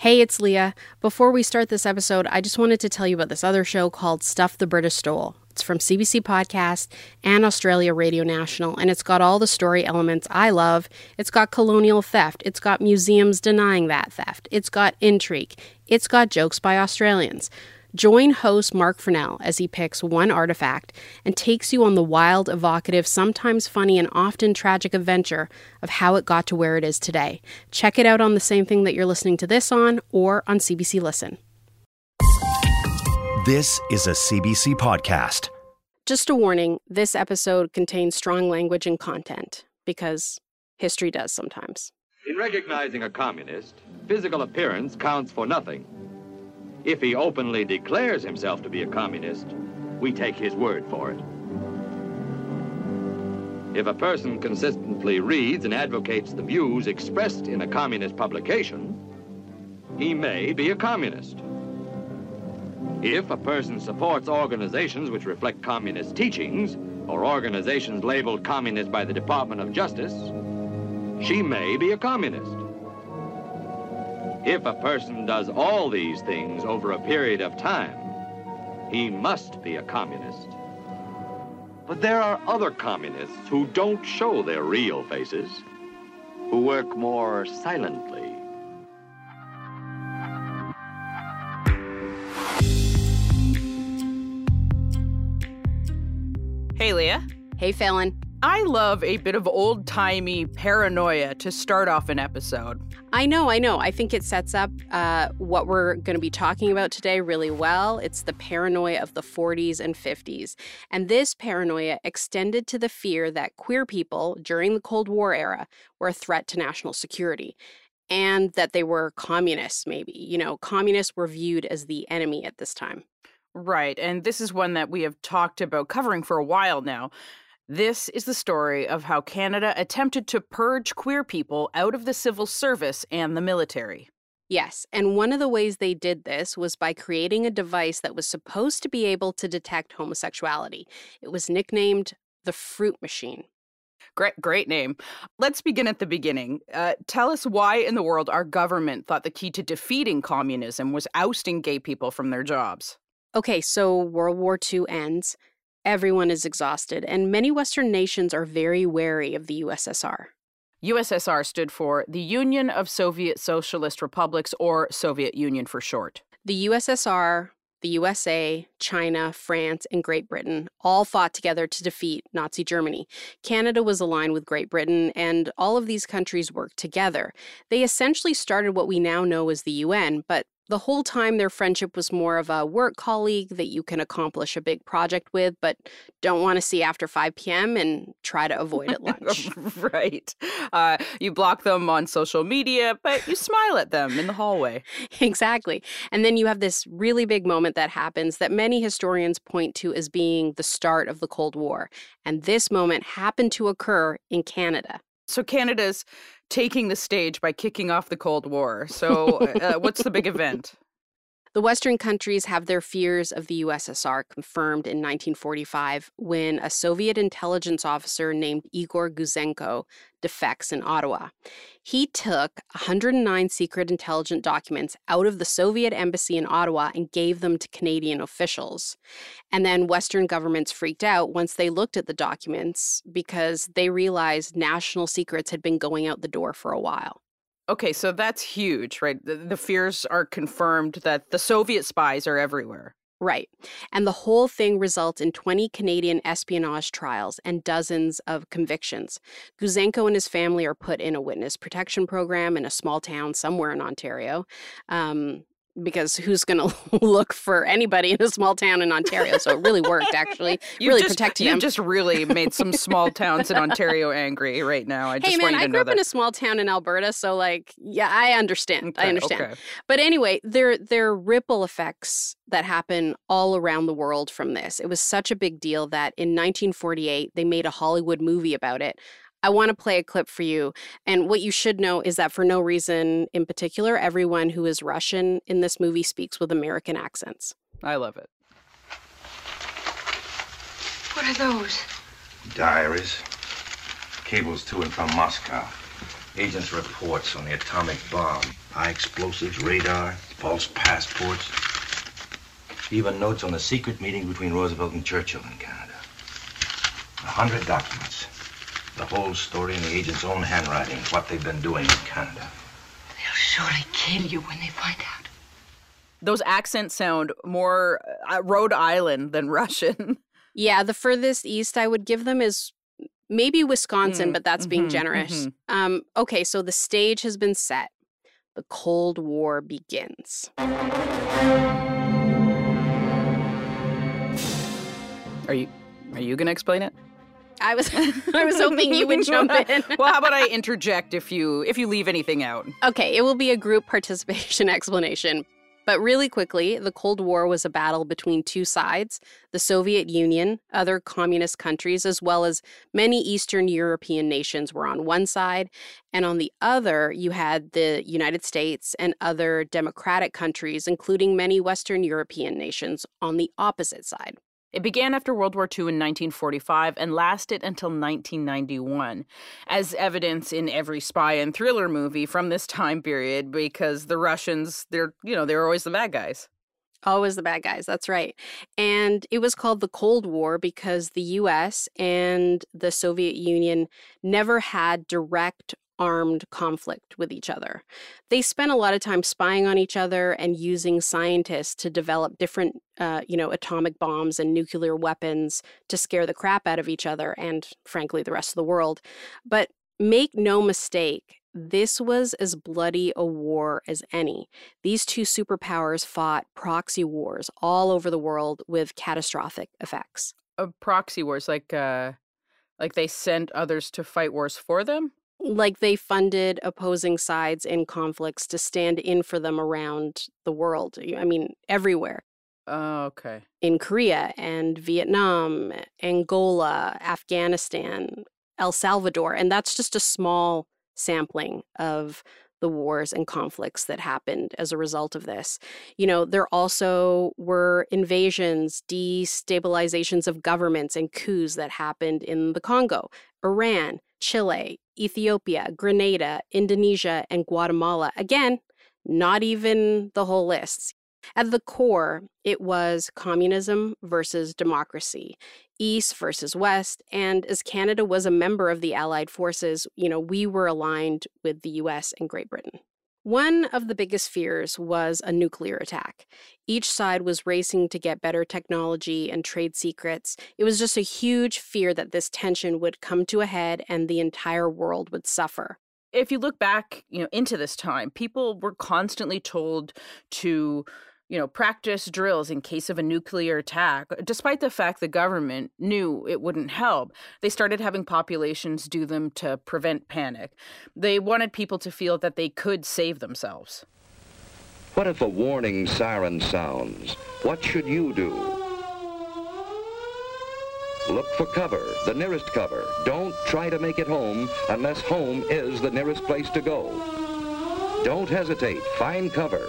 Hey, it's Leah. Before we start this episode, I just wanted to tell you about this other show called Stuff the British Stole. It's from CBC Podcast and Australia Radio National, and it's got all the story elements I love. It's got colonial theft, it's got museums denying that theft, it's got intrigue, it's got jokes by Australians. Join host Marc Fennell as he picks one artifact and takes you on the wild, evocative, sometimes funny, and often tragic adventure of how it got to where it is today. Check it out on the same thing that you're listening to this on or on CBC Listen. This is a CBC podcast. Just a warning this episode contains strong language and content because history does sometimes. In recognizing a communist, physical appearance counts for nothing. If he openly declares himself to be a communist, we take his word for it. If a person consistently reads and advocates the views expressed in a communist publication, he may be a communist. If a person supports organizations which reflect communist teachings, or organizations labeled communist by the Department of Justice, she may be a communist. If a person does all these things over a period of time, he must be a communist. But there are other communists who don't show their real faces, who work more silently. Hey, Leah. Hey, Fallon. I love a bit of old timey paranoia to start off an episode. I know, I know. I think it sets up uh, what we're going to be talking about today really well. It's the paranoia of the 40s and 50s. And this paranoia extended to the fear that queer people during the Cold War era were a threat to national security and that they were communists, maybe. You know, communists were viewed as the enemy at this time. Right. And this is one that we have talked about covering for a while now. This is the story of how Canada attempted to purge queer people out of the civil service and the military. Yes, and one of the ways they did this was by creating a device that was supposed to be able to detect homosexuality. It was nicknamed the Fruit Machine. Great, great name. Let's begin at the beginning. Uh, tell us why in the world our government thought the key to defeating communism was ousting gay people from their jobs. Okay, so World War II ends. Everyone is exhausted, and many Western nations are very wary of the USSR. USSR stood for the Union of Soviet Socialist Republics, or Soviet Union for short. The USSR, the USA, China, France, and Great Britain all fought together to defeat Nazi Germany. Canada was aligned with Great Britain, and all of these countries worked together. They essentially started what we now know as the UN, but the whole time their friendship was more of a work colleague that you can accomplish a big project with, but don't want to see after 5 p.m. and try to avoid at lunch. right. Uh, you block them on social media, but you smile at them in the hallway. exactly. And then you have this really big moment that happens that many historians point to as being the start of the Cold War. And this moment happened to occur in Canada. So Canada's taking the stage by kicking off the Cold War. So, uh, what's the big event? The Western countries have their fears of the USSR confirmed in 1945 when a Soviet intelligence officer named Igor Gouzenko defects in Ottawa. He took 109 secret intelligence documents out of the Soviet embassy in Ottawa and gave them to Canadian officials. And then Western governments freaked out once they looked at the documents because they realized national secrets had been going out the door for a while. Okay, so that's huge, right? The, the, fears are confirmed that the Soviet spies are everywhere. Right. And the whole thing results in 20 Canadian espionage trials and dozens of convictions. Gouzenko and his family are put in a witness protection program in a small town somewhere in Ontario. Um, because who's going to look for anybody in a small town in Ontario? So it really worked, actually. you really just, protected you him. just really made some small towns in Ontario angry right now. I just hey, man, you I grew up that. in a small town in Alberta, so like, yeah, I understand. Okay, I understand. okay. But anyway, there there are ripple effects that happen all around the world from this. It was such a big deal that in 1948 they made a Hollywood movie about it. I want to play a clip for you. And what you should know is that for no reason in particular, everyone who is Russian in this movie speaks with American accents. I love it. What are those? Diaries. Cables to and from Moscow. Agents' reports on the atomic bomb, high explosives, radar, false passports, even notes on the secret meeting between Roosevelt and Churchill in Canada. A hundred documents. The whole story in the agent's own handwriting, what they've been doing in Canada. They'll surely kill you when they find out. Those accents sound more uh, Rhode Island than Russian. Yeah, the furthest east I would give them is maybe Wisconsin, Mm, but that's being mhm, generous. mhm. Um, okay, so the stage has been set. The Cold War begins. Are you are you going to explain it? I was I was hoping you would jump in. well, how about I interject if you if you leave anything out? Okay, it will be a group participation explanation. But really quickly, the Cold War was a battle between two sides the Soviet Union, other communist countries, as well as many Eastern European nations were on one side. And on the other, you had the United States and other democratic countries, including many Western European nations, on the opposite side. It began after World War II in 1945 and lasted until 1991, as evidence in every spy and thriller movie from this time period because the Russians, they're, you know, they're always the bad guys. Always the bad guys, that's right. And it was called the Cold War because the US and the Soviet Union never had direct armed conflict with each other. They spent a lot of time spying on each other and using scientists to develop different, uh, you know, atomic bombs and nuclear weapons to scare the crap out of each other and, frankly, the rest of the world. But make no mistake, this was as bloody a war as any. These two superpowers fought proxy wars all over the world with catastrophic effects. Uh, proxy wars, like, uh, like they sent others to fight wars for them? Like they funded opposing sides in conflicts to stand in for them around the world. I mean, everywhere. Oh, okay. In Korea and Vietnam, Angola, Afghanistan, El Salvador. And that's just a small sampling of the wars and conflicts that happened as a result of this. You know, there also were invasions, destabilizations of governments, and coups that happened in the Congo, Iran, Chile, Ethiopia, Grenada, Indonesia, and Guatemala. Again, not even the whole list. At the core, it was communism versus democracy, East versus West, and as Canada was a member of the Allied forces, you know, we were aligned with the US and Great Britain. One of the biggest fears was a nuclear attack. Each side was racing to get better technology and trade secrets. It was just a huge fear that this tension would come to a head and the entire world would suffer. If you look back, you know, into this time, people were constantly told to you know, practice drills in case of a nuclear attack, despite the fact the government knew it wouldn't help. They started having populations do them to prevent panic. They wanted people to feel that they could save themselves. What if a warning siren sounds? What should you do? Look for cover, the nearest cover. Don't try to make it home unless home is the nearest place to go. Don't hesitate. Find cover.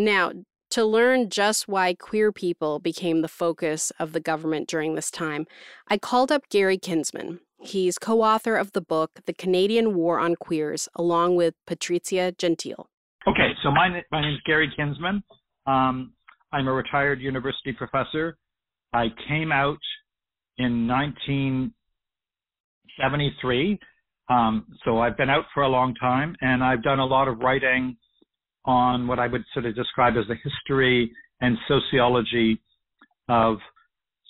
Now, to learn just why queer people became the focus of the government during this time, I called up Gary Kinsman. He's co author of the book, The Canadian War on Queers, along with Patricia Gentile. Okay, so my, my name is Gary Kinsman. Um, I'm a retired university professor. I came out in 1973. Um, so I've been out for a long time, and I've done a lot of writing on what I would sort of describe as the history and sociology of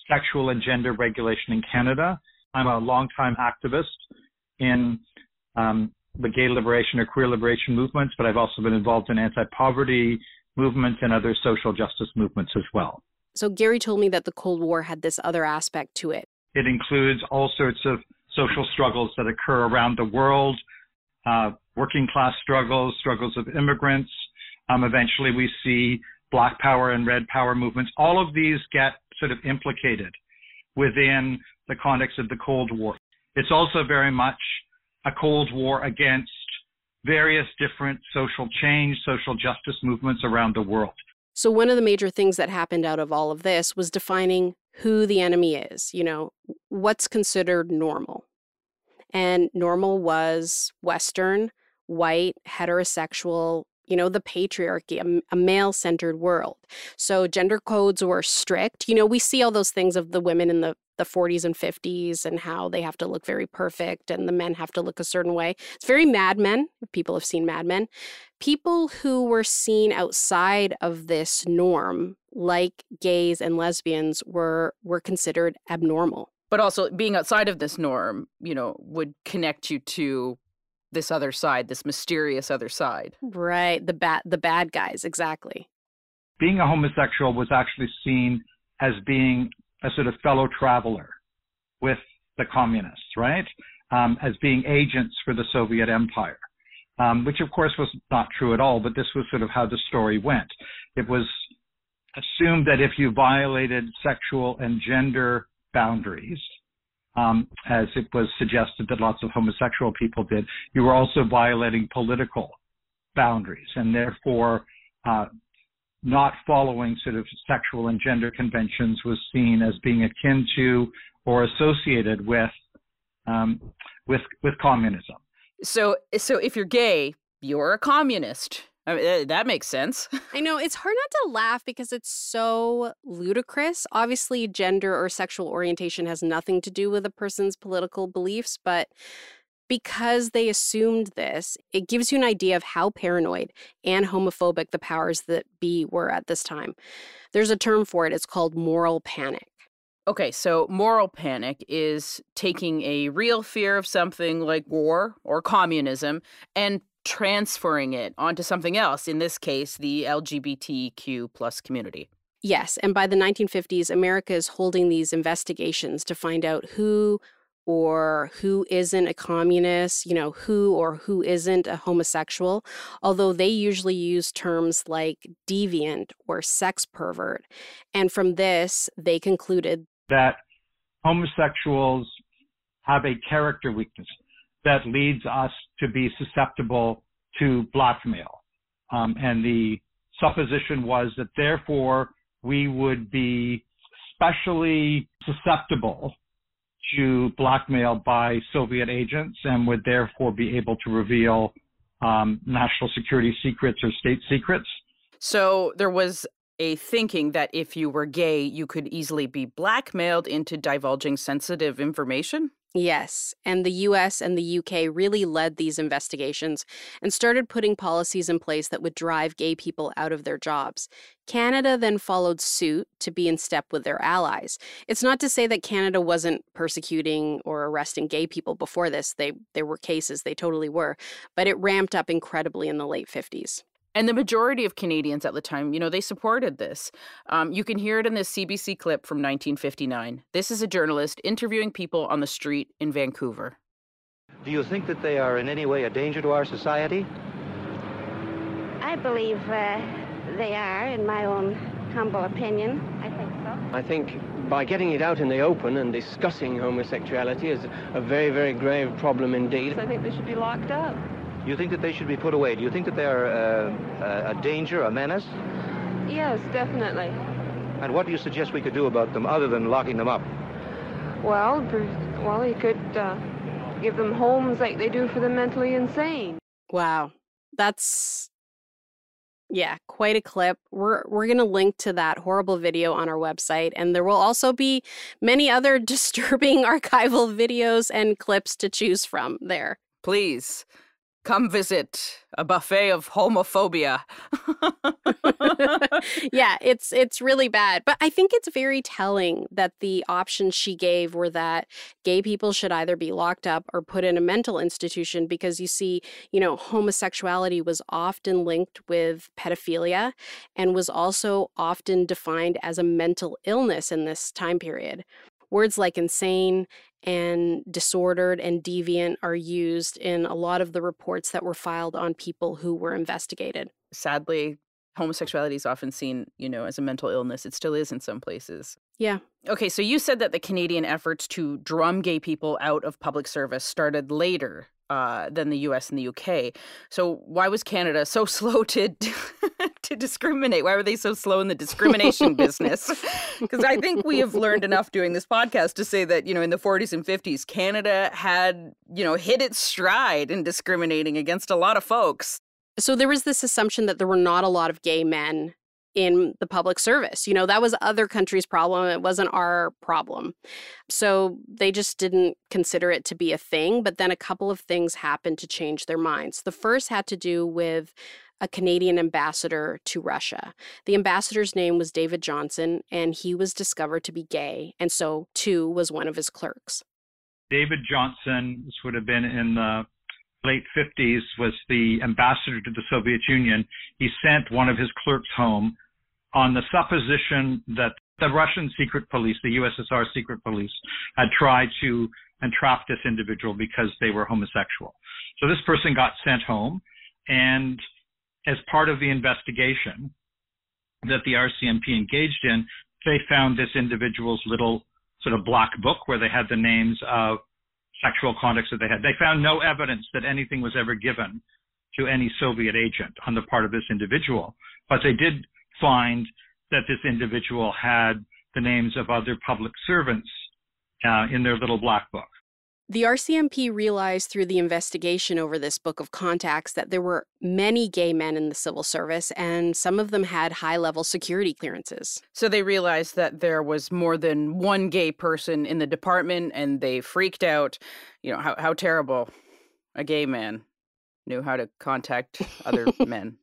sexual and gender regulation in Canada. I'm a longtime activist in um, the gay liberation or queer liberation movements, but I've also been involved in anti-poverty movements and other social justice movements as well. So Gary told me that the Cold War had this other aspect to it. It includes all sorts of social struggles that occur around the world, uh, working class struggles, struggles of immigrants. Um, eventually, we see Black Power and Red Power movements. All of these get sort of implicated within the context of the Cold War. It's also very much a Cold War against various different social change, social justice movements around the world. So, one of the major things that happened out of all of this was defining who the enemy is, you know, what's considered normal. And normal was Western, white, heterosexual, you know, the patriarchy, a, a male centered world. So gender codes were strict. You know, we see all those things of the women in the the 40s and 50s and how they have to look very perfect and the men have to look a certain way. It's very Mad Men, people have seen Mad Men. People who were seen outside of this norm, like gays and lesbians, were were considered abnormal. But also being outside of this norm, you know, would connect you to this other side, this mysterious other side. Right, the bad the bad guys, exactly. Being a homosexual was actually seen as being a sort of fellow traveler with the communists, right? Um, as being agents for the Soviet Empire, um, which of course was not true at all, but this was sort of how the story went. It was assumed that if you violated sexual and gender boundaries, um, as it was suggested that lots of homosexual people did, you were also violating political boundaries, and therefore uh, not following sort of sexual and gender conventions was seen as being akin to or associated with um, with with communism. So, so if you're gay, you're a communist. I mean, eh, that makes sense. I know it's hard not to laugh because it's so ludicrous. Obviously, gender or sexual orientation has nothing to do with a person's political beliefs, but because they assumed this, it gives you an idea of how paranoid and homophobic the powers that be were at this time. There's a term for it, it's called moral panic. Okay, so moral panic is taking a real fear of something like war or communism and transferring it onto something else, in this case, the LGBTQ plus community. Yes, and by the 1950s, America is holding these investigations to find out who or who isn't a communist, you know, who or who isn't a homosexual, although they usually use terms like deviant or sex pervert. And from this, they concluded that homosexuals have a character weakness that leads us to be susceptible to blackmail. Um, and the supposition was that therefore we would be especially susceptible to blackmail by Soviet agents and would therefore be able to reveal um, national security secrets or state secrets. So there was a thinking that if you were gay, you could easily be blackmailed into divulging sensitive information? Yes, and the US and the UK really led these investigations and started putting policies in place that would drive gay people out of their jobs. Canada then followed suit to be in step with their allies. It's not to say that Canada wasn't persecuting or arresting gay people before this. They there were cases, they totally were, but it ramped up incredibly in the late 50s. And the majority of Canadians at the time, you know, they supported this. Um, you can hear it in this CBC clip from 1959. This is a journalist interviewing people on the street in Vancouver. Do you think that they are in any way a danger to our society? I believe uh, they are, in my own humble opinion. I think so. I think by getting it out in the open and discussing homosexuality is a very, very grave problem indeed. I think they should be locked up. You think that they should be put away? Do you think that they are uh, a danger, a menace? Yes, definitely. And what do you suggest we could do about them other than locking them up? Well, well, you could uh, give them homes like they do for the mentally insane. Wow, that's yeah, quite a clip. We're we're going to link to that horrible video on our website and there will also be many other disturbing archival videos and clips to choose from there. Please come visit a buffet of homophobia. yeah, it's it's really bad. But I think it's very telling that the options she gave were that gay people should either be locked up or put in a mental institution because you see, you know, homosexuality was often linked with pedophilia and was also often defined as a mental illness in this time period. Words like insane and disordered and deviant are used in a lot of the reports that were filed on people who were investigated. Sadly, homosexuality is often seen, you know, as a mental illness. It still is in some places. Yeah. Okay, so you said that the Canadian efforts to drum gay people out of public service started later. Uh, than the U.S. and the U.K. So why was Canada so slow to to discriminate? Why were they so slow in the discrimination business? Because I think we have learned enough doing this podcast to say that you know in the 40s and 50s, Canada had you know hit its stride in discriminating against a lot of folks. So there was this assumption that there were not a lot of gay men in the public service. You know, that was other countries' problem. It wasn't our problem. So they just didn't consider it to be a thing. But then a couple of things happened to change their minds. The first had to do with a Canadian ambassador to Russia. The ambassador's name was David Johnson, and he was discovered to be gay. And so, too, was one of his clerks. David Johnson, this would have been in the late 50s, was the ambassador to the Soviet Union. He sent one of his clerks home on the supposition that the Russian secret police, the USSR secret police, had tried to entrap this individual because they were homosexual. So this person got sent home, and as part of the investigation that the RCMP engaged in, they found this individual's little sort of black book where they had the names of sexual contacts that they had. They found no evidence that anything was ever given to any Soviet agent on the part of this individual, but they did find that this individual had the names of other public servants uh, in their little black book. The RCMP realized through the investigation over this book of contacts that there were many gay men in the civil service, and some of them had high level security clearances. So they realized that there was more than one gay person in the department, and they freaked out. You know, how, how terrible a gay man knew how to contact other men.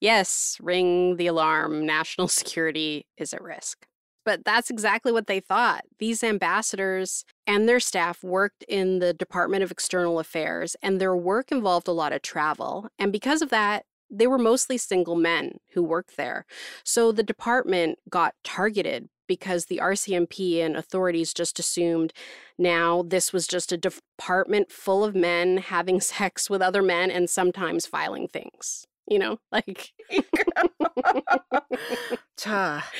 Yes, ring the alarm. National security is at risk. But that's exactly what they thought. These ambassadors and their staff worked in the Department of External Affairs, and their work involved a lot of travel. And because of that, they were mostly single men who worked there. So the department got targeted because the RCMP and authorities just assumed now this was just a department full of men having sex with other men and sometimes filing things. You know, like.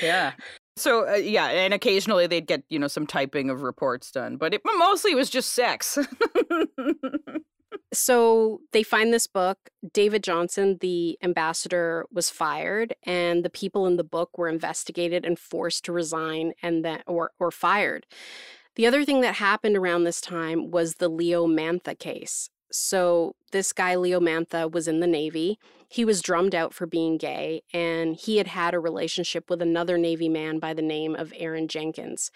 yeah. So uh, yeah, and occasionally they'd get you know some typing of reports done, but it mostly was just sex. so they find this book. David Johnson, the ambassador, was fired, and the people in the book were investigated and forced to resign and then or or fired. The other thing that happened around this time was the Leo Mantha case. So, this guy, Leo Mantha, was in the Navy. He was drummed out for being gay, and he had had a relationship with another Navy man by the name of Aaron Jenkins.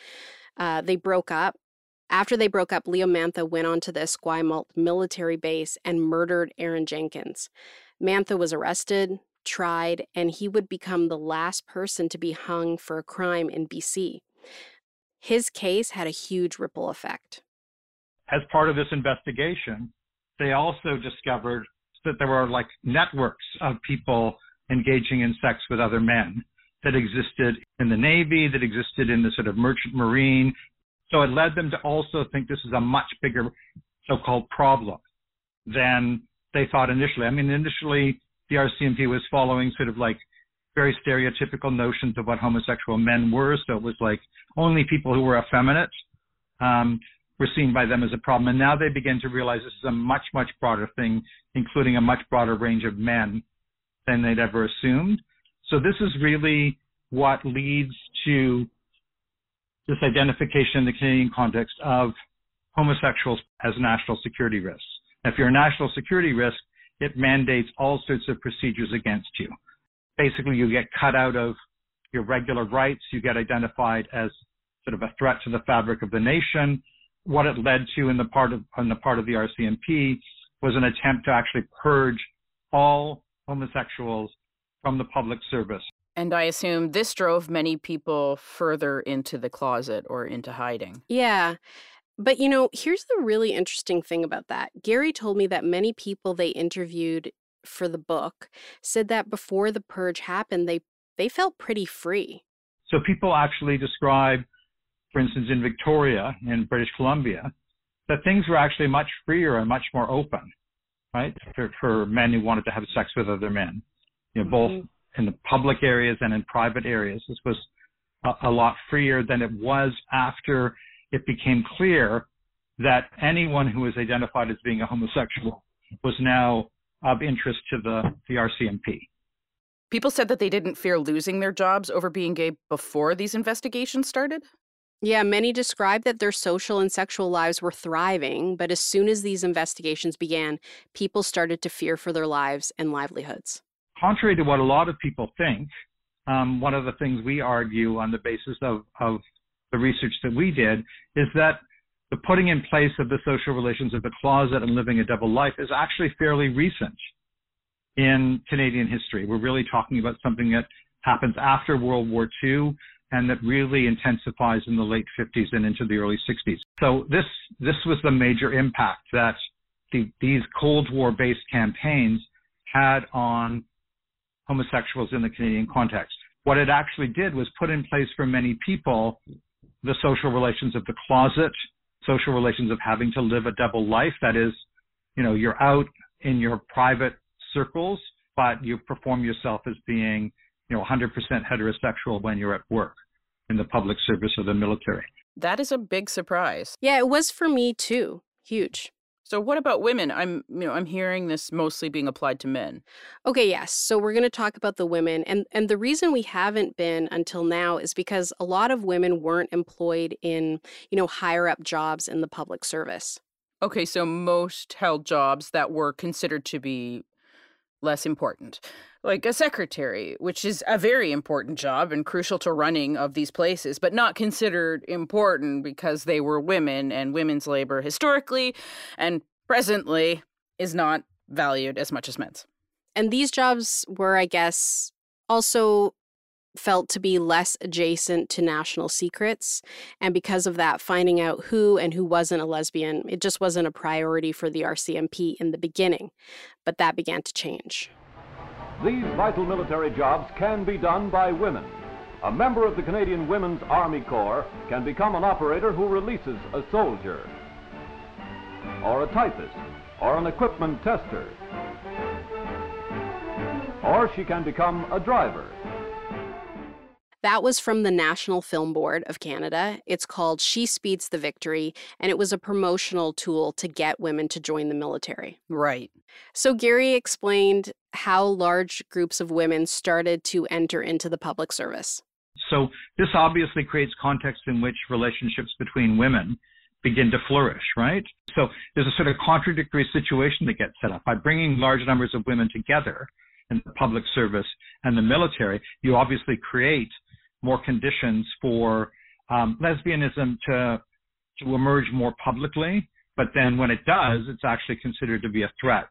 Uh, they broke up. After they broke up, Leo Mantha went on to the Esquimalt military base and murdered Aaron Jenkins. Mantha was arrested, tried, and he would become the last person to be hung for a crime in BC. His case had a huge ripple effect. As part of this investigation, they also discovered that there were like networks of people engaging in sex with other men that existed in the Navy, that existed in the sort of merchant marine. So it led them to also think this is a much bigger so-called problem than they thought initially. I mean, initially the RCMP was following sort of like very stereotypical notions of what homosexual men were. So it was like only people who were effeminate. Um, were seen by them as a problem. And now they begin to realize this is a much, much broader thing, including a much broader range of men than they'd ever assumed. So this is really what leads to this identification in the Canadian context of homosexuals as national security risks. If you're a national security risk, it mandates all sorts of procedures against you. Basically, you get cut out of your regular rights. You get identified as sort of a threat to the fabric of the nation what it led to in the part of on the part of the RCMP was an attempt to actually purge all homosexuals from the public service. And I assume this drove many people further into the closet or into hiding. Yeah. But you know, here's the really interesting thing about that. Gary told me that many people they interviewed for the book said that before the purge happened, they they felt pretty free. So people actually describe for instance, in Victoria, in British Columbia, that things were actually much freer and much more open, right, for, for men who wanted to have sex with other men, you know, both mm-hmm. in the public areas and in private areas. This was a, a lot freer than it was after it became clear that anyone who was identified as being a homosexual was now of interest to the, the RCMP. People said that they didn't fear losing their jobs over being gay before these investigations started? Yeah, many described that their social and sexual lives were thriving, but as soon as these investigations began, people started to fear for their lives and livelihoods. Contrary to what a lot of people think, um, one of the things we argue on the basis of, of the research that we did is that the putting in place of the social relations of the closet and living a double life is actually fairly recent in Canadian history. We're really talking about something that happens after World War II and that really intensifies in the late 50s and into the early 60s. So this this was the major impact that the, these Cold War based campaigns had on homosexuals in the Canadian context. What it actually did was put in place for many people the social relations of the closet, social relations of having to live a double life. That is, you know, you're out in your private circles, but you perform yourself as being you know 100% heterosexual when you're at work in the public service or the military. That is a big surprise. Yeah, it was for me too. Huge. So what about women? I'm you know, I'm hearing this mostly being applied to men. Okay, yes. So we're going to talk about the women and and the reason we haven't been until now is because a lot of women weren't employed in, you know, higher up jobs in the public service. Okay, so most held jobs that were considered to be less important like a secretary, which is a very important job and crucial to running of these places, but not considered important because they were women and women's labor historically and presently is not valued as much as men's. And these jobs were, I guess, also felt to be less adjacent to national secrets. And because of that, finding out who and who wasn't a lesbian, it just wasn't a priority for the RCMP in the beginning. But that began to change. These vital military jobs can be done by women. A member of the Canadian Women's Army Corps can become an operator who releases a soldier, or a typist, or an equipment tester. Or she can become a driver. That was from the National Film Board of Canada. It's called She Speeds the Victory, and it was a promotional tool to get women to join the military. Right. So Gary explained how large groups of women started to enter into the public service. So this obviously creates context in which relationships between women begin to flourish, right? So there's a sort of contradictory situation that gets set up by bringing large numbers of women together in the public service and the military. You obviously create more conditions for um, lesbianism to to emerge more publicly. But then when it does, it's actually considered to be a threat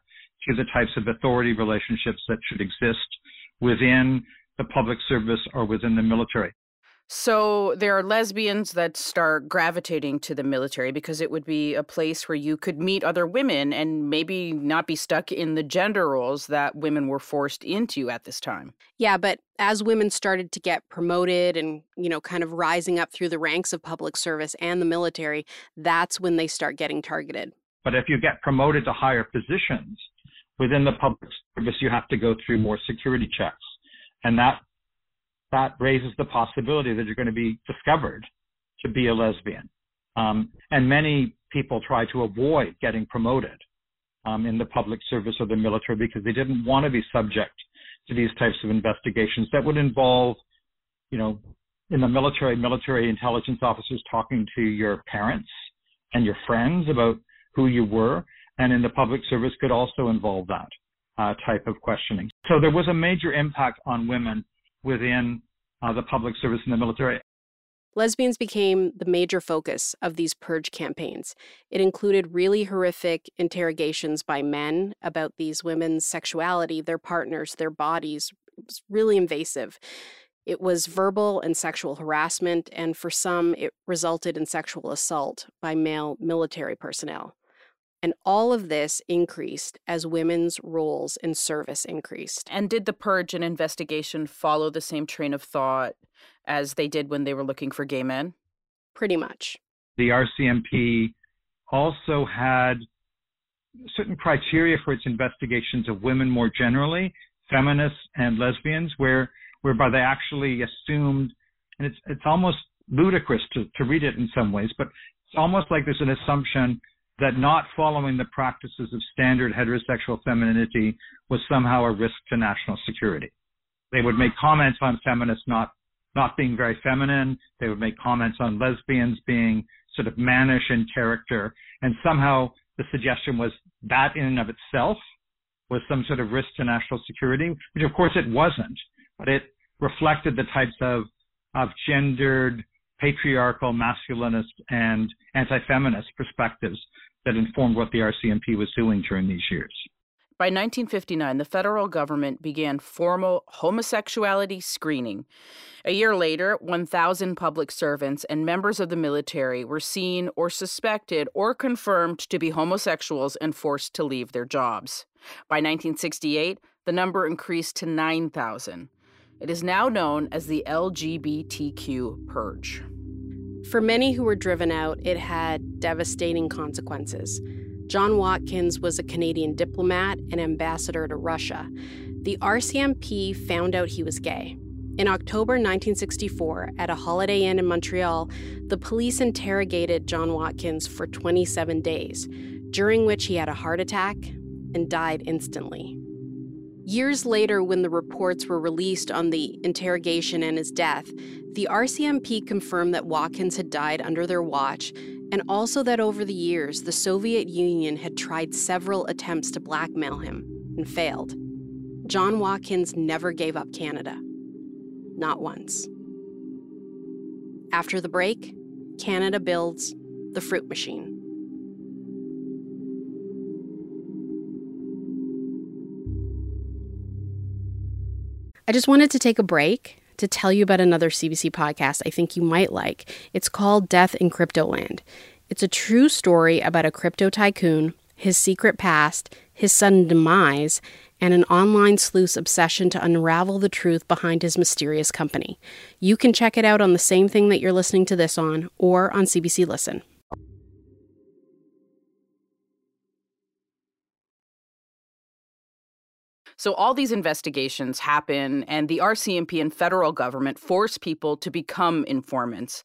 to the types of authority relationships that should exist within the public service or within the military. So there are lesbians that start gravitating to the military because it would be a place where you could meet other women and maybe not be stuck in the gender roles that women were forced into at this time. Yeah, but as women started to get promoted and, you know, kind of rising up through the ranks of public service and the military, that's when they start getting targeted. But if you get promoted to higher positions within the public service, you have to go through more security checks. And that that raises the possibility that you're going to be discovered to be a lesbian. Um, and many people try to avoid getting promoted um, in the public service or the military because they didn't want to be subject to these types of investigations that would involve, you know, in the military, military intelligence officers talking to your parents and your friends about who you were, and in the public service could also involve that uh, type of questioning. So there was a major impact on women within uh, the public service and the military. Lesbians became the major focus of these purge campaigns. It included really horrific interrogations by men about these women's sexuality, their partners, their bodies. It was really invasive. It was verbal and sexual harassment, and for some, it resulted in sexual assault by male military personnel. And all of this increased as women's roles in service increased. And did the purge and investigation follow the same train of thought as they did when they were looking for gay men? Pretty much. The RCMP also had certain criteria for its investigations of women more generally, feminists and lesbians, where whereby they actually assumed, and it's it's almost ludicrous to, to read it in some ways, but It's almost like there's an assumption that not following the practices of standard heterosexual femininity was somehow a risk to national security. They would make comments on feminists not not being very feminine. They would make comments on lesbians being sort of mannish in character, and somehow the suggestion was that in and of itself was some sort of risk to national security, which of course it wasn't, but it reflected the types of of gendered, patriarchal, masculinist, and anti-feminist perspectives that informed what the RCMP was doing during these years. By 1959, the federal government began formal homosexuality screening. A year later, 1,000 public servants and members of the military were seen or suspected or confirmed to be homosexuals and forced to leave their jobs. By 1968, the number increased to 9,000. It is now known as the LGBTQ Purge. For many who were driven out, it had devastating consequences. John Watkins was a Canadian diplomat and ambassador to Russia. The RCMP found out he was gay. In October 1964, at a Holiday Inn in Montreal, the police interrogated John Watkins for 27 days, during which he had a heart attack and died instantly. Years later, when the reports were released on the interrogation and his death, the RCMP confirmed that Watkins had died under their watch and also that over the years, the Soviet Union had tried several attempts to blackmail him and failed. John Watkins never gave up Canada. Not once. After the break, Canada builds the fruit machine. I just wanted to take a break to tell you about another CBC podcast I think you might like. It's called Death in Cryptoland. It's a true story about a crypto tycoon, his secret past, his sudden demise, and an online sleuth's obsession to unravel the truth behind his mysterious company. You can check it out on the same thing that you're listening to this on or on CBC Listen. So all these investigations happen, and the RCMP and federal government force people to become informants.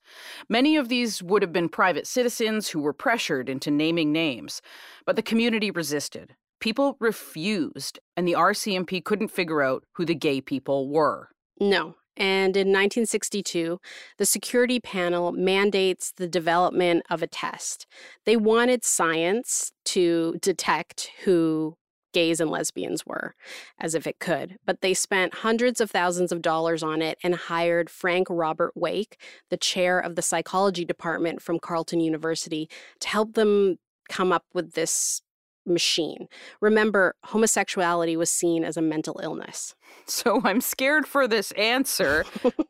Many of these would have been private citizens who were pressured into naming names, but the community resisted. People refused, and the RCMP couldn't figure out who the gay people were. No, and in 1962, the security panel mandates the development of a test. They wanted science to detect who gays and lesbians were, as if it could. But they spent hundreds of thousands of dollars on it and hired Frank Robert Wake, the chair of the psychology department from Carleton University, to help them come up with this machine. Remember, homosexuality was seen as a mental illness. So I'm scared for this answer,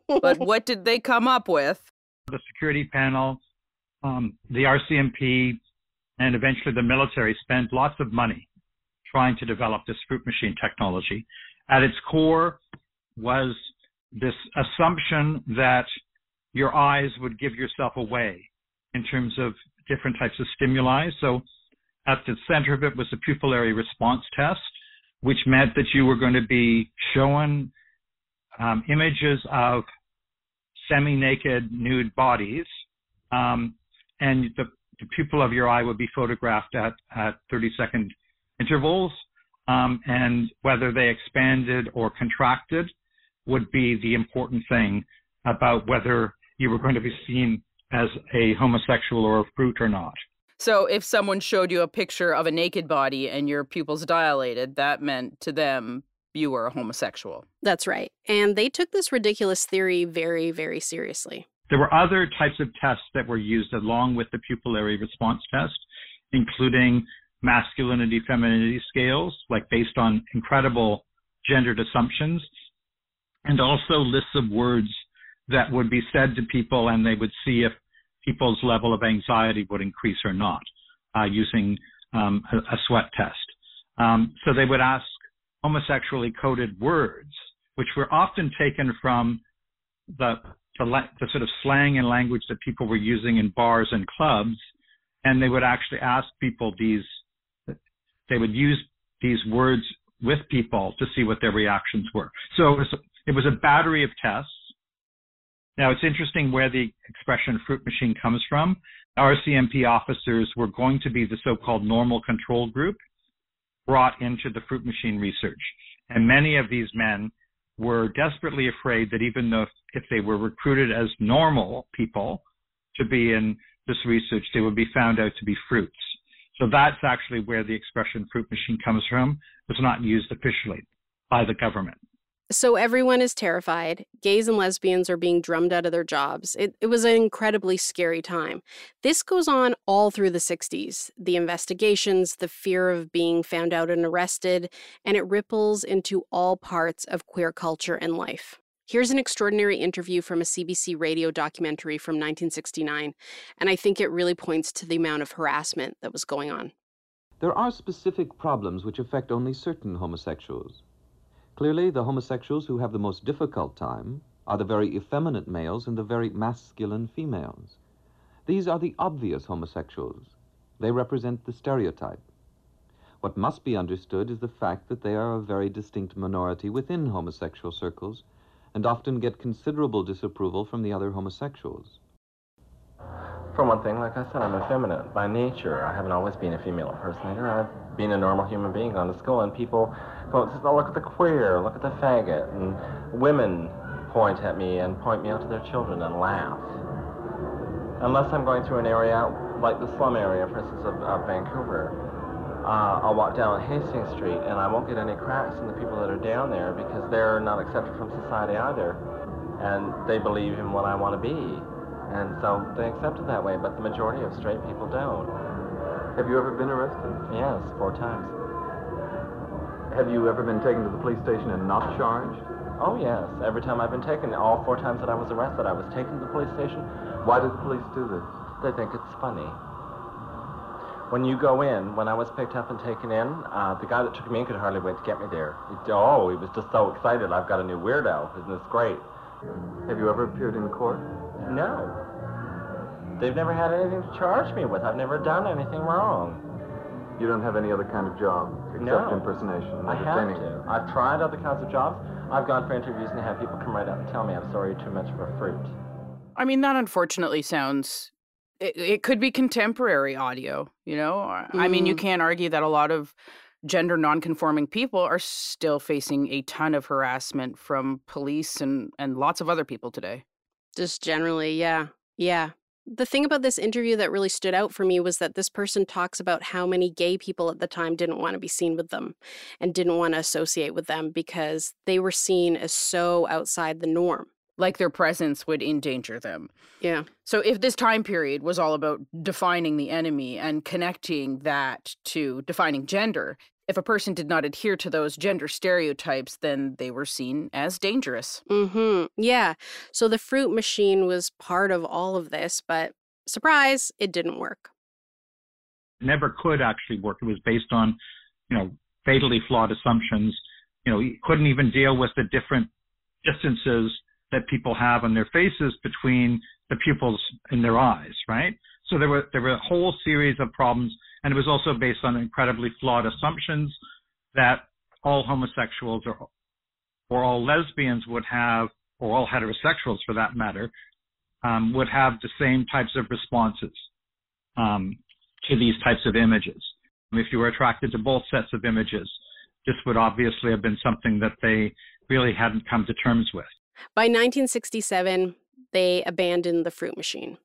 but what did they come up with? The security panel, um, the RCMP, and eventually the military spent lots of money trying to develop this fruit machine technology. At its core was this assumption that your eyes would give yourself away in terms of different types of stimuli. So at the center of it was the pupillary response test, which meant that you were going to be shown um, images of semi-naked nude bodies, um, and the, the, pupil of your eye would be photographed at, at 30 second intervals, um, and whether they expanded or contracted would be the important thing about whether you were going to be seen as a homosexual or a fruit or not. So if someone showed you a picture of a naked body and your pupils dilated, that meant to them you were a homosexual. That's right. And they took this ridiculous theory very, very seriously. There were other types of tests that were used along with the pupillary response test, including masculinity femininity scales, like based on incredible gendered assumptions, and also lists of words that would be said to people, and they would see if people's level of anxiety would increase or not uh, using um, a, a, sweat test. Um, so they would ask homosexually coded words, which were often taken from the, the, the sort of slang and language that people were using in bars and clubs, and they would actually ask people these they would use these words with people to see what their reactions were. So it was, it was a battery of tests. Now it's interesting where the expression fruit machine comes from. RCMP officers were going to be the so-called normal control group brought into the fruit machine research. And many of these men were desperately afraid that even though if they were recruited as normal people to be in this research, they would be found out to be fruits. So that's actually where the expression fruit machine comes from. It's not used officially by the government. So everyone is terrified. Gays and lesbians are being drummed out of their jobs. It, it was an incredibly scary time. This goes on all through the 60s the investigations, the fear of being found out and arrested, and it ripples into all parts of queer culture and life. Here's an extraordinary interview from a CBC radio documentary from 1969, and I think it really points to the amount of harassment that was going on. There are specific problems which affect only certain homosexuals. Clearly, the homosexuals who have the most difficult time are the very effeminate males and the very masculine females. These are the obvious homosexuals. They represent the stereotype. What must be understood is the fact that they are a very distinct minority within homosexual circles and often get considerable disapproval from the other homosexuals. For one thing, like I said, I'm effeminate by nature. I haven't always been a female impersonator. I've been a normal human being, gone to school, and people go, oh, look at the queer, look at the faggot, and women point at me and point me out to their children and laugh. Unless I'm going through an area like the slum area, for instance, of, of Vancouver, uh, I'll walk down Hastings Street and I won't get any cracks in the people that are down there because they're not accepted from society either. And they believe in what I want to be. And so they accept it that way, but the majority of straight people don't. Have you ever been arrested? Yes, four times. Have you ever been taken to the police station and not charged? Oh, yes. Every time I've been taken, all four times that I was arrested, I was taken to the police station. Why did the police do this? They think it's funny. When you go in, when I was picked up and taken in, uh, the guy that took me in could hardly wait to get me there. He, oh, he was just so excited. I've got a new weirdo. Isn't this great? Have you ever appeared in court? No. They've never had anything to charge me with. I've never done anything wrong. You don't have any other kind of job except no. impersonation? I have to. I've tried other kinds of jobs. I've gone for interviews and had people come right up and tell me I'm sorry you're too much of a fruit. I mean, that unfortunately sounds. It, it could be contemporary audio, you know? Mm. I mean, you mm. can't argue that a lot of gender nonconforming people are still facing a ton of harassment from police and, and lots of other people today. Just generally, yeah. Yeah. The thing about this interview that really stood out for me was that this person talks about how many gay people at the time didn't want to be seen with them and didn't want to associate with them because they were seen as so outside the norm. Like their presence would endanger them. Yeah. So if this time period was all about defining the enemy and connecting that to defining gender, if a person did not adhere to those gender stereotypes, then they were seen as dangerous. Mm-hmm. Yeah. So the fruit machine was part of all of this, but surprise, it didn't work. Never could actually work. It was based on, you know, fatally flawed assumptions. You know, you couldn't even deal with the different distances that people have on their faces between the pupils in their eyes, right? So there were there were a whole series of problems and it was also based on incredibly flawed assumptions that all homosexuals or or all lesbians would have, or all heterosexuals for that matter, um, would have the same types of responses um, to these types of images. If you were attracted to both sets of images, this would obviously have been something that they really hadn't come to terms with. By 1967, they abandoned the fruit machine.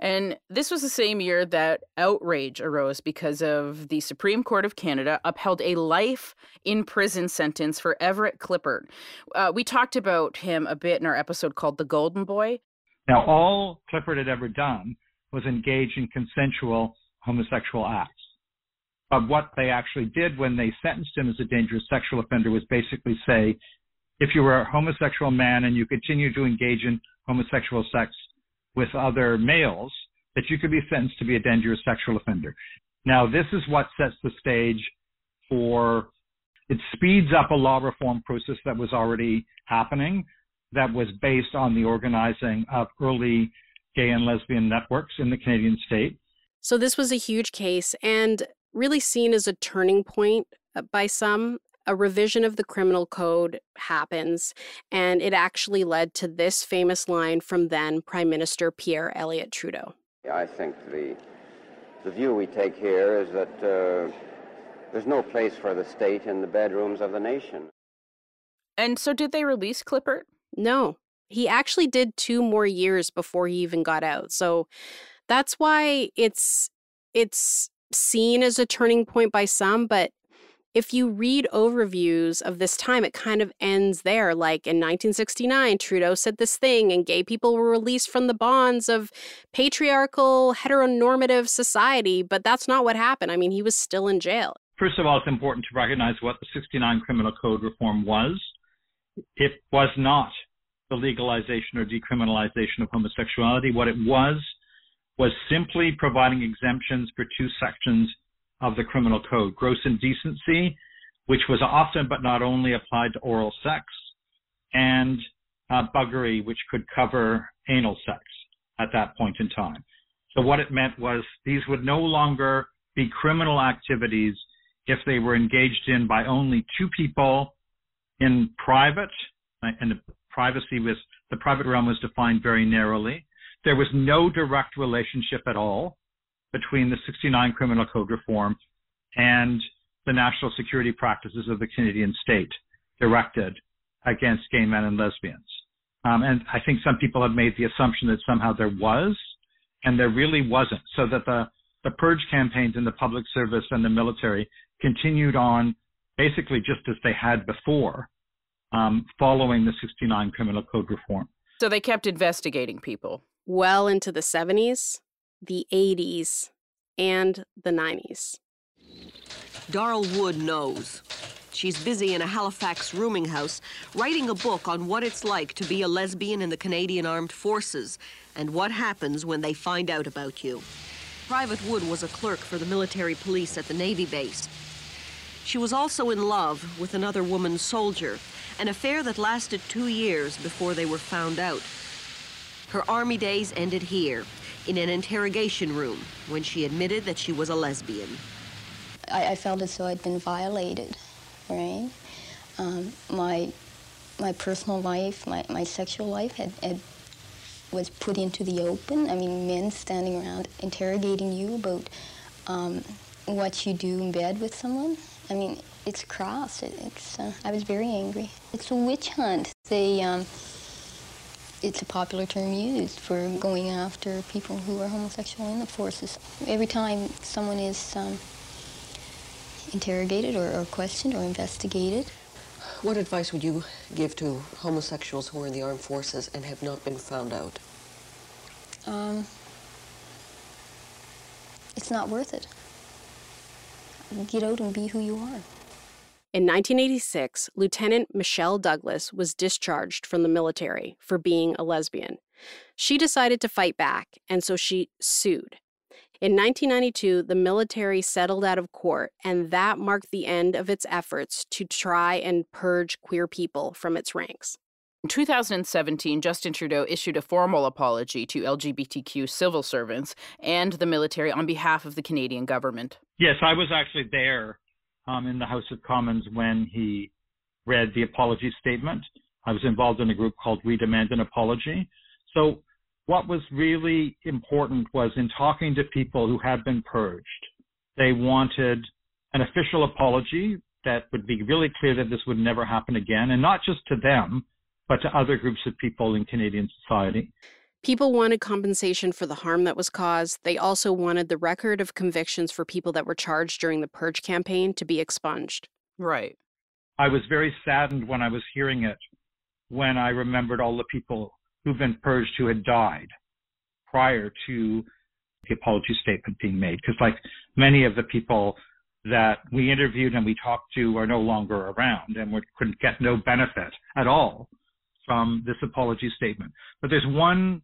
And this was the same year that outrage arose because of the Supreme Court of Canada upheld a life in prison sentence for Everett Klippert. Uh, we talked about him a bit in our episode called The Golden Boy. Now, all Klippert had ever done was engage in consensual homosexual acts. But what they actually did when they sentenced him as a dangerous sexual offender was basically say, if you were a homosexual man and you continue to engage in homosexual sex with other males, that you could be sentenced to be a dangerous sexual offender. Now, this is what sets the stage for it speeds up a law reform process that was already happening, that was based on the organizing of early gay and lesbian networks in the Canadian state. So, this was a huge case and really seen as a turning point by some a revision of the criminal code happens, and it actually led to this famous line from then Prime Minister Pierre Elliott Trudeau. I think the the view we take here is that uh, there's no place for the state in the bedrooms of the nation. And so, did they release Klippert? No. He actually did two more years before he even got out. So that's why it's it's seen as a turning point by some, but if you read overviews of this time, it kind of ends there. Like in 1969, Trudeau said this thing, and gay people were released from the bonds of patriarchal, heteronormative society. But that's not what happened. I mean, he was still in jail. First of all, it's important to recognize what the 69 Criminal Code reform was. It was not the legalization or decriminalization of homosexuality. What it was was simply providing exemptions for two sections of the criminal code gross indecency, which was often but not only applied to oral sex, and uh, buggery, which could cover anal sex at that point in time. So, what it meant was these would no longer be criminal activities if they were engaged in by only two people in private, and the privacy was the private realm was defined very narrowly. There was no direct relationship at all between the 69 Criminal Code reform and the national security practices of the Canadian state directed against gay men and lesbians. Um, and I think some people have made the assumption that somehow there was, and there really wasn't. So that the, the purge campaigns in the public service and the military continued on basically just as they had before, um, following the 69 Criminal Code reform. So they kept investigating people. Well into the 70s the 80s, and the 90s. Darl Wood knows. She's busy in a Halifax rooming house writing a book on what it's like to be a lesbian in the Canadian Armed Forces and what happens when they find out about you. Private Wood was a clerk for the military police at the Navy base. She was also in love with another woman soldier, an affair that lasted two years before they were found out. Her Army days ended here, in an interrogation room when she admitted that she was a lesbian. I, I felt as though I'd been violated, right? Um, my my personal life, my, my sexual life had, had was put into the open. I mean, men standing around interrogating you about um, what you do in bed with someone. I mean, it's crass. It, it's, uh, I was very angry. It's a witch hunt. They um, it's a popular term used for going after people who are homosexual in the forces. Every time someone is um, interrogated or, or questioned or investigated. What advice would you give to homosexuals who are in the armed forces and have not been found out? Um, it's not worth it. Get out and be who you are. In 1986, Lieutenant Michelle Douglas was discharged from the military for being a lesbian. She decided to fight back, and so she sued. In 1992, the military settled out of court, and that marked the end of its efforts to try and purge queer people from its ranks. In 2017, Justin Trudeau issued a formal apology to LGBTQ civil servants and the military on behalf of the Canadian government. Yes, I was actually there um, in the House of Commons when he read the apology statement. I was involved in a group called We Demand an Apology. So what was really important was in talking to people who had been purged, they wanted an official apology that would be really clear that this would never happen again, and not just to them, but to other groups of people in Canadian society. People wanted compensation for the harm that was caused. They also wanted the record of convictions for people that were charged during the purge campaign to be expunged. Right. I was very saddened when I was hearing it, when I remembered all the people who've been purged who had died prior to the apology statement being made. Because, like many of the people that we interviewed and we talked to are no longer around and we couldn't get no benefit at all from this apology statement. But there's one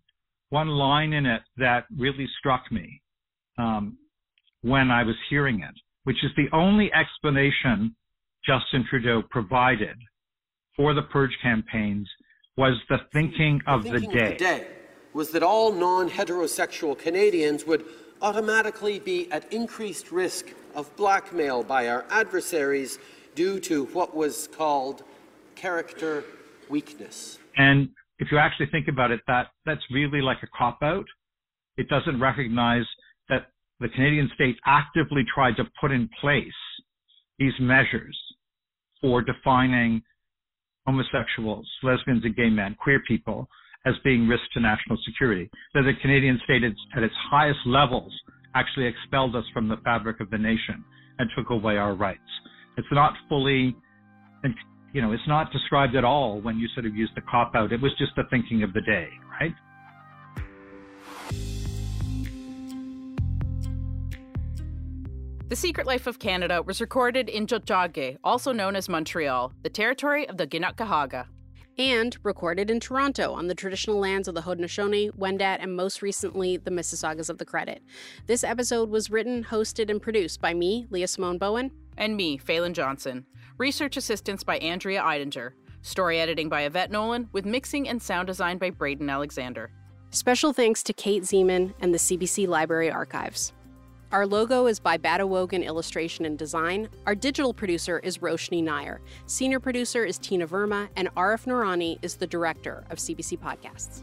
one line in it that really struck me um, when I was hearing it, which is the only explanation Justin Trudeau provided for the purge campaigns was the thinking of the, thinking the day. Of the day was that all non-heterosexual Canadians would automatically be at increased risk of blackmail by our adversaries due to what was called character weakness. And if you actually think about it, that that's really like a cop out. it doesn't recognize that the Canadian state actively tried to put in place these measures for defining homosexuals, lesbians, and gay men, queer people, as being risks to national security. That the Canadian state at its highest levels actually expelled us from the fabric of the nation and took away our rights. It's not fully, you know, it's not described at all when you sort of use the cop out. It was just the thinking of the day, right? The Secret Life of Canada was recorded in Tiohtià:ke, also known as Montreal, the territory of the Kanien'kehá:ka and recorded in Toronto on the traditional lands of the Haudenosaunee, Wendat, and most recently, the Mississaugas of the Credit. This episode was written, hosted, and produced by me, Leah Simone Bowen. And me, Falen Johnson. Research assistance by Andrea Eidinger. Story editing by Yvette Nolan, with mixing and sound design by Braden Alexander. Special thanks to Kate Zeman and the CBC Library Archives. Our logo is by Badawogan Illustration and Design. Our digital producer is Roshni Nair. Senior producer is Tina Verma, and Arif Noorani is the director of CBC Podcasts.